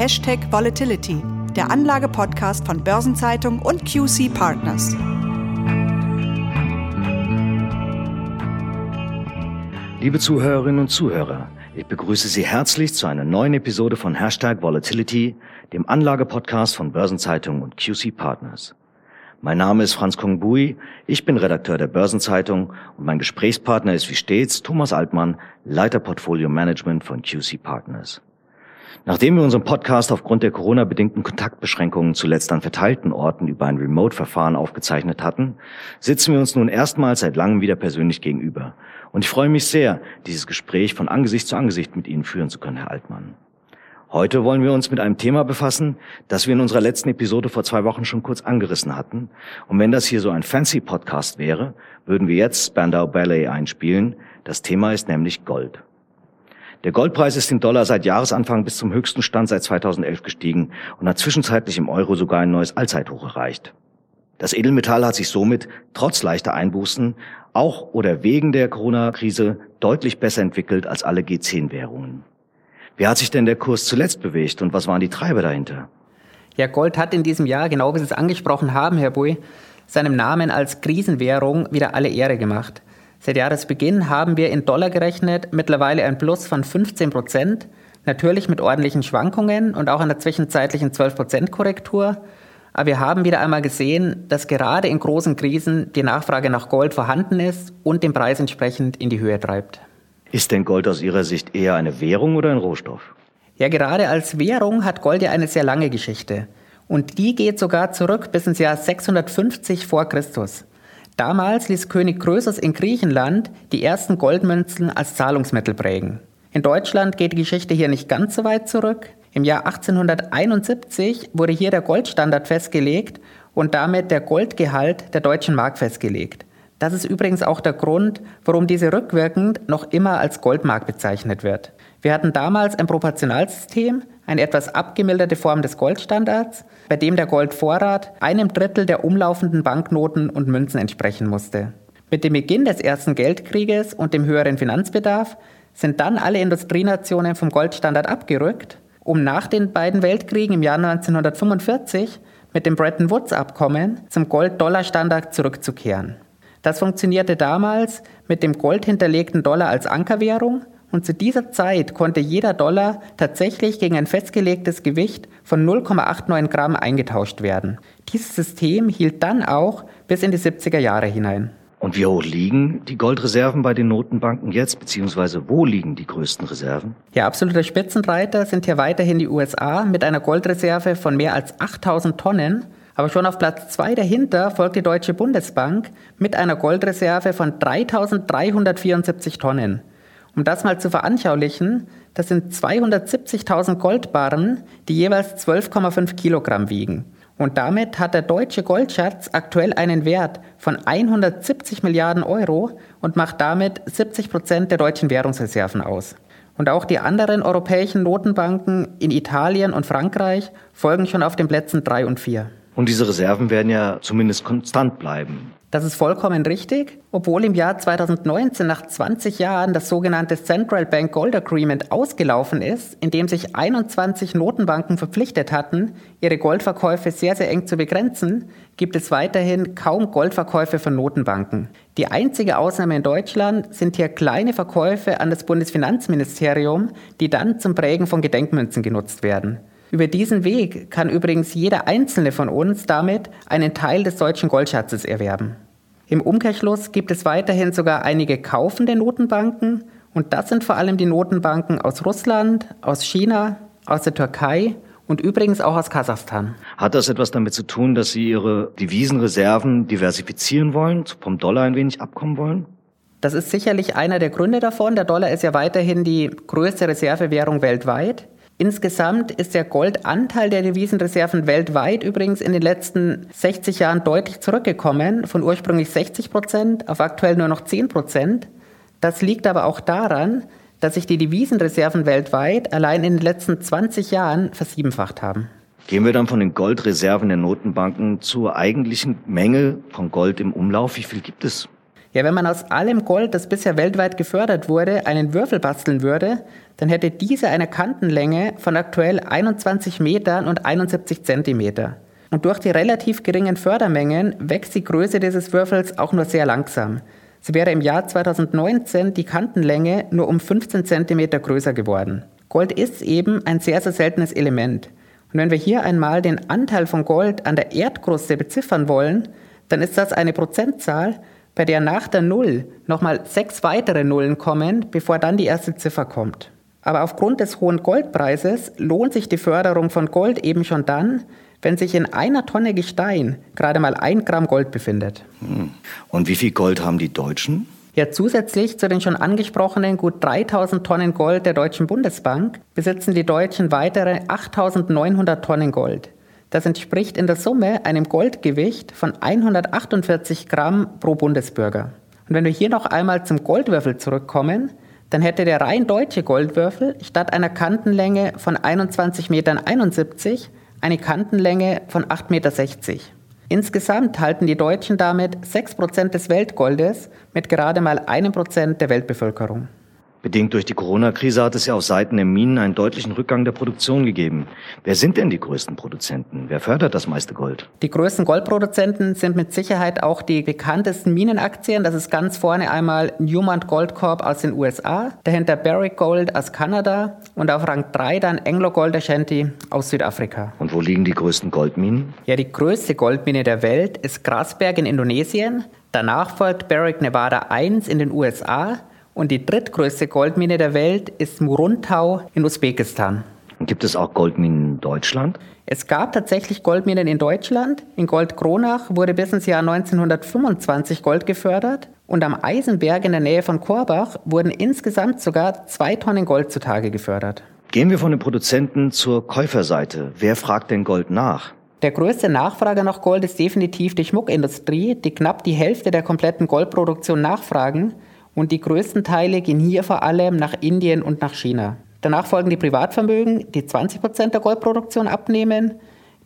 Hashtag Volatility, der Anlage-Podcast von Börsenzeitung und QC Partners. Liebe Zuhörerinnen und Zuhörer, ich begrüße Sie herzlich zu einer neuen Episode von Hashtag Volatility, dem Anlage-Podcast von Börsenzeitung und QC Partners. Mein Name ist Franz Kongbui, ich bin Redakteur der Börsenzeitung und mein Gesprächspartner ist wie stets Thomas Altmann, Leiter Portfolio Management von QC Partners. Nachdem wir unseren Podcast aufgrund der Corona-bedingten Kontaktbeschränkungen zuletzt an verteilten Orten über ein Remote-Verfahren aufgezeichnet hatten, sitzen wir uns nun erstmals seit langem wieder persönlich gegenüber. Und ich freue mich sehr, dieses Gespräch von Angesicht zu Angesicht mit Ihnen führen zu können, Herr Altmann. Heute wollen wir uns mit einem Thema befassen, das wir in unserer letzten Episode vor zwei Wochen schon kurz angerissen hatten. Und wenn das hier so ein fancy Podcast wäre, würden wir jetzt Spandau Ballet einspielen. Das Thema ist nämlich Gold. Der Goldpreis ist im Dollar seit Jahresanfang bis zum höchsten Stand seit 2011 gestiegen und hat zwischenzeitlich im Euro sogar ein neues Allzeithoch erreicht. Das Edelmetall hat sich somit, trotz leichter Einbußen, auch oder wegen der Corona-Krise deutlich besser entwickelt als alle G10-Währungen. Wie hat sich denn der Kurs zuletzt bewegt und was waren die Treiber dahinter? Ja, Gold hat in diesem Jahr, genau wie Sie es angesprochen haben, Herr Bui, seinem Namen als Krisenwährung wieder alle Ehre gemacht. Seit Jahresbeginn haben wir in Dollar gerechnet mittlerweile ein Plus von 15 Prozent, natürlich mit ordentlichen Schwankungen und auch einer zwischenzeitlichen 12 Prozent Korrektur. Aber wir haben wieder einmal gesehen, dass gerade in großen Krisen die Nachfrage nach Gold vorhanden ist und den Preis entsprechend in die Höhe treibt. Ist denn Gold aus Ihrer Sicht eher eine Währung oder ein Rohstoff? Ja, gerade als Währung hat Gold ja eine sehr lange Geschichte. Und die geht sogar zurück bis ins Jahr 650 vor Christus. Damals ließ König Krösus in Griechenland die ersten Goldmünzen als Zahlungsmittel prägen. In Deutschland geht die Geschichte hier nicht ganz so weit zurück. Im Jahr 1871 wurde hier der Goldstandard festgelegt und damit der Goldgehalt der deutschen Mark festgelegt. Das ist übrigens auch der Grund, warum diese rückwirkend noch immer als Goldmark bezeichnet wird. Wir hatten damals ein Proportionalsystem, eine etwas abgemilderte Form des Goldstandards, bei dem der Goldvorrat einem Drittel der umlaufenden Banknoten und Münzen entsprechen musste. Mit dem Beginn des Ersten Geldkrieges und dem höheren Finanzbedarf sind dann alle Industrienationen vom Goldstandard abgerückt, um nach den beiden Weltkriegen im Jahr 1945 mit dem Bretton Woods-Abkommen zum Gold-Dollar-Standard zurückzukehren. Das funktionierte damals mit dem goldhinterlegten Dollar als Ankerwährung und zu dieser Zeit konnte jeder Dollar tatsächlich gegen ein festgelegtes Gewicht von 0,89 Gramm eingetauscht werden. Dieses System hielt dann auch bis in die 70er Jahre hinein. Und wie hoch liegen die Goldreserven bei den Notenbanken jetzt, beziehungsweise wo liegen die größten Reserven? Ja, absoluter Spitzenreiter sind hier weiterhin die USA mit einer Goldreserve von mehr als 8000 Tonnen aber schon auf Platz zwei dahinter folgt die Deutsche Bundesbank mit einer Goldreserve von 3374 Tonnen. Um das mal zu veranschaulichen, das sind 270.000 Goldbarren, die jeweils 12,5 Kilogramm wiegen. Und damit hat der deutsche Goldschatz aktuell einen Wert von 170 Milliarden Euro und macht damit 70 Prozent der deutschen Währungsreserven aus. Und auch die anderen europäischen Notenbanken in Italien und Frankreich folgen schon auf den Plätzen 3 und 4. Und diese Reserven werden ja zumindest konstant bleiben. Das ist vollkommen richtig. Obwohl im Jahr 2019 nach 20 Jahren das sogenannte Central Bank Gold Agreement ausgelaufen ist, in dem sich 21 Notenbanken verpflichtet hatten, ihre Goldverkäufe sehr, sehr eng zu begrenzen, gibt es weiterhin kaum Goldverkäufe von Notenbanken. Die einzige Ausnahme in Deutschland sind hier kleine Verkäufe an das Bundesfinanzministerium, die dann zum Prägen von Gedenkmünzen genutzt werden. Über diesen Weg kann übrigens jeder einzelne von uns damit einen Teil des deutschen Goldschatzes erwerben. Im Umkehrschluss gibt es weiterhin sogar einige kaufende Notenbanken und das sind vor allem die Notenbanken aus Russland, aus China, aus der Türkei und übrigens auch aus Kasachstan. Hat das etwas damit zu tun, dass Sie Ihre Devisenreserven diversifizieren wollen, vom Dollar ein wenig abkommen wollen? Das ist sicherlich einer der Gründe davon. Der Dollar ist ja weiterhin die größte Reservewährung weltweit. Insgesamt ist der Goldanteil der Devisenreserven weltweit übrigens in den letzten 60 Jahren deutlich zurückgekommen, von ursprünglich 60 Prozent auf aktuell nur noch 10 Prozent. Das liegt aber auch daran, dass sich die Devisenreserven weltweit allein in den letzten 20 Jahren versiebenfacht haben. Gehen wir dann von den Goldreserven der Notenbanken zur eigentlichen Menge von Gold im Umlauf. Wie viel gibt es? Ja, wenn man aus allem Gold, das bisher weltweit gefördert wurde, einen Würfel basteln würde, dann hätte diese eine Kantenlänge von aktuell 21 Metern und 71 Zentimeter. Und durch die relativ geringen Fördermengen wächst die Größe dieses Würfels auch nur sehr langsam. Sie wäre im Jahr 2019 die Kantenlänge nur um 15 Zentimeter größer geworden. Gold ist eben ein sehr, sehr seltenes Element. Und wenn wir hier einmal den Anteil von Gold an der Erdkruste beziffern wollen, dann ist das eine Prozentzahl, bei der nach der Null nochmal sechs weitere Nullen kommen, bevor dann die erste Ziffer kommt. Aber aufgrund des hohen Goldpreises lohnt sich die Förderung von Gold eben schon dann, wenn sich in einer Tonne Gestein gerade mal ein Gramm Gold befindet. Hm. Und wie viel Gold haben die Deutschen? Ja, zusätzlich zu den schon angesprochenen gut 3000 Tonnen Gold der Deutschen Bundesbank besitzen die Deutschen weitere 8900 Tonnen Gold. Das entspricht in der Summe einem Goldgewicht von 148 Gramm pro Bundesbürger. Und wenn wir hier noch einmal zum Goldwürfel zurückkommen, dann hätte der rein deutsche Goldwürfel statt einer Kantenlänge von 21,71 Metern eine Kantenlänge von 8,60 Meter. Insgesamt halten die Deutschen damit 6% des Weltgoldes mit gerade mal einem Prozent der Weltbevölkerung. Bedingt durch die Corona-Krise hat es ja auf Seiten der Minen einen deutlichen Rückgang der Produktion gegeben. Wer sind denn die größten Produzenten? Wer fördert das meiste Gold? Die größten Goldproduzenten sind mit Sicherheit auch die bekanntesten Minenaktien. Das ist ganz vorne einmal Newmont Gold Corp aus den USA, dahinter Barrick Gold aus Kanada und auf Rang 3 dann Anglo Gold Ashanti aus Südafrika. Und wo liegen die größten Goldminen? Ja, die größte Goldmine der Welt ist Grasberg in Indonesien. Danach folgt Barrick Nevada 1 in den USA und die drittgrößte Goldmine der Welt ist Muruntau in Usbekistan. Gibt es auch Goldminen in Deutschland? Es gab tatsächlich Goldminen in Deutschland. In Goldkronach wurde bis ins Jahr 1925 Gold gefördert und am Eisenberg in der Nähe von Korbach wurden insgesamt sogar zwei Tonnen Gold zutage gefördert. Gehen wir von den Produzenten zur Käuferseite. Wer fragt denn Gold nach? Der größte Nachfrager nach Gold ist definitiv die Schmuckindustrie, die knapp die Hälfte der kompletten Goldproduktion nachfragen und die größten Teile gehen hier vor allem nach Indien und nach China. Danach folgen die Privatvermögen, die 20 Prozent der Goldproduktion abnehmen,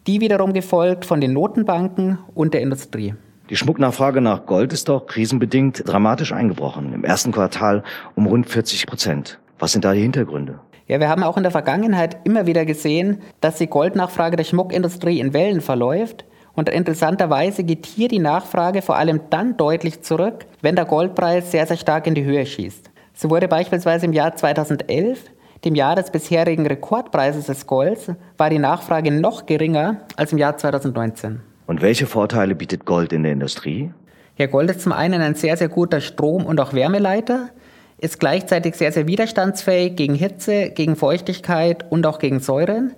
die wiederum gefolgt von den Notenbanken und der Industrie. Die Schmucknachfrage nach Gold ist doch krisenbedingt dramatisch eingebrochen. Im ersten Quartal um rund 40 Prozent. Was sind da die Hintergründe? Ja, wir haben auch in der Vergangenheit immer wieder gesehen, dass die Goldnachfrage der Schmuckindustrie in Wellen verläuft und interessanterweise geht hier die Nachfrage vor allem dann deutlich zurück, wenn der Goldpreis sehr, sehr stark in die Höhe schießt. So wurde beispielsweise im Jahr 2011, dem Jahr des bisherigen Rekordpreises des Golds, war die Nachfrage noch geringer als im Jahr 2019. Und welche Vorteile bietet Gold in der Industrie? Ja, Gold ist zum einen ein sehr, sehr guter Strom- und auch Wärmeleiter, ist gleichzeitig sehr, sehr widerstandsfähig gegen Hitze, gegen Feuchtigkeit und auch gegen Säuren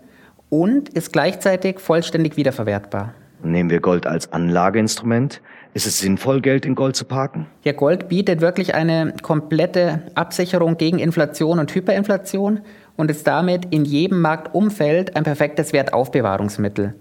und ist gleichzeitig vollständig wiederverwertbar. Nehmen wir Gold als Anlageinstrument. Ist es sinnvoll, Geld in Gold zu parken? Ja, Gold bietet wirklich eine komplette Absicherung gegen Inflation und Hyperinflation und ist damit in jedem Marktumfeld ein perfektes Wertaufbewahrungsmittel.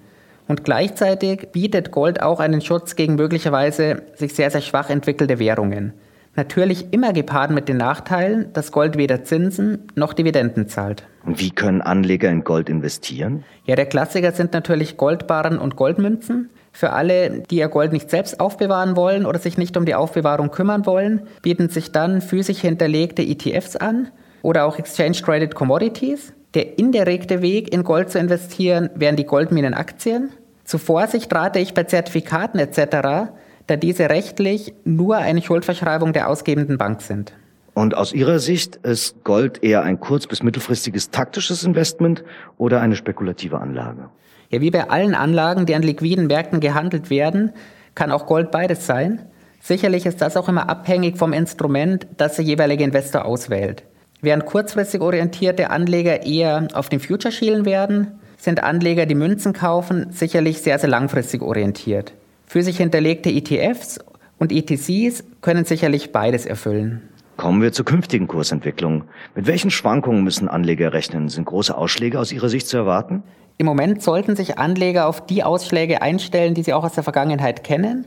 Und gleichzeitig bietet Gold auch einen Schutz gegen möglicherweise sich sehr, sehr schwach entwickelte Währungen. Natürlich immer gepaart mit den Nachteilen, dass Gold weder Zinsen noch Dividenden zahlt. Und wie können Anleger in Gold investieren? Ja, der Klassiker sind natürlich Goldbarren und Goldmünzen. Für alle, die ihr Gold nicht selbst aufbewahren wollen oder sich nicht um die Aufbewahrung kümmern wollen, bieten sich dann physisch hinterlegte ETFs an oder auch Exchange Traded Commodities. Der indirekte Weg, in Gold zu investieren, wären die Goldminenaktien. Zu Vorsicht rate ich bei Zertifikaten etc., da diese rechtlich nur eine Schuldverschreibung der ausgebenden Bank sind. Und aus Ihrer Sicht ist Gold eher ein kurz- bis mittelfristiges taktisches Investment oder eine spekulative Anlage? Ja, wie bei allen Anlagen, die an liquiden Märkten gehandelt werden, kann auch Gold beides sein. Sicherlich ist das auch immer abhängig vom Instrument, das der jeweilige Investor auswählt. Während kurzfristig orientierte Anleger eher auf den Future schielen werden, sind Anleger, die Münzen kaufen, sicherlich sehr, sehr langfristig orientiert. Für sich hinterlegte ETFs und ETCs können sicherlich beides erfüllen. Kommen wir zur künftigen Kursentwicklung. Mit welchen Schwankungen müssen Anleger rechnen? Sind große Ausschläge aus Ihrer Sicht zu erwarten? Im Moment sollten sich Anleger auf die Ausschläge einstellen, die sie auch aus der Vergangenheit kennen.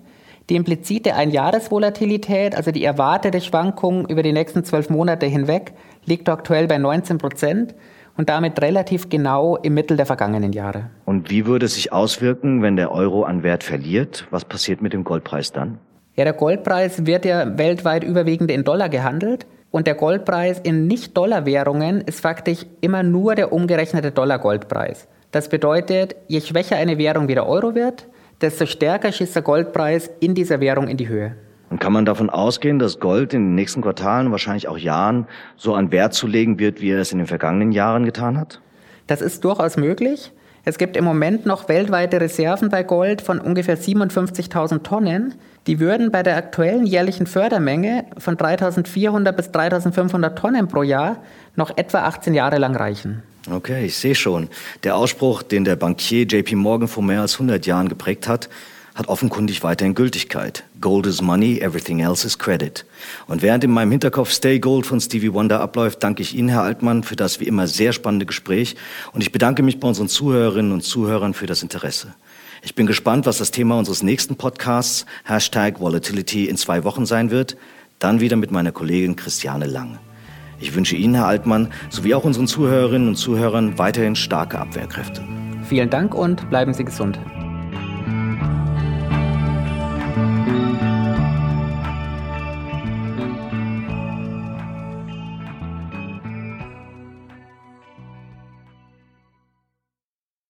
Die implizite Einjahresvolatilität, also die erwartete Schwankung über die nächsten zwölf Monate hinweg, liegt aktuell bei 19 Prozent und damit relativ genau im Mittel der vergangenen Jahre. Und wie würde es sich auswirken, wenn der Euro an Wert verliert? Was passiert mit dem Goldpreis dann? Ja, der Goldpreis wird ja weltweit überwiegend in Dollar gehandelt. Und der Goldpreis in Nicht-Dollar-Währungen ist faktisch immer nur der umgerechnete Dollar-Goldpreis. Das bedeutet, je schwächer eine Währung wie der Euro wird, desto stärker schießt der Goldpreis in dieser Währung in die Höhe. Und kann man davon ausgehen, dass Gold in den nächsten Quartalen, wahrscheinlich auch Jahren, so an Wert zulegen wird, wie er es in den vergangenen Jahren getan hat? Das ist durchaus möglich. Es gibt im Moment noch weltweite Reserven bei Gold von ungefähr 57.000 Tonnen. Die würden bei der aktuellen jährlichen Fördermenge von 3.400 bis 3.500 Tonnen pro Jahr noch etwa 18 Jahre lang reichen. Okay, ich sehe schon. Der Ausspruch, den der Bankier JP Morgan vor mehr als 100 Jahren geprägt hat, hat offenkundig weiterhin Gültigkeit. Gold is money, everything else is credit. Und während in meinem Hinterkopf Stay Gold von Stevie Wonder abläuft, danke ich Ihnen, Herr Altmann, für das wie immer sehr spannende Gespräch. Und ich bedanke mich bei unseren Zuhörerinnen und Zuhörern für das Interesse. Ich bin gespannt, was das Thema unseres nächsten Podcasts, Hashtag Volatility, in zwei Wochen sein wird. Dann wieder mit meiner Kollegin Christiane Lang. Ich wünsche Ihnen, Herr Altmann, sowie auch unseren Zuhörerinnen und Zuhörern weiterhin starke Abwehrkräfte. Vielen Dank und bleiben Sie gesund.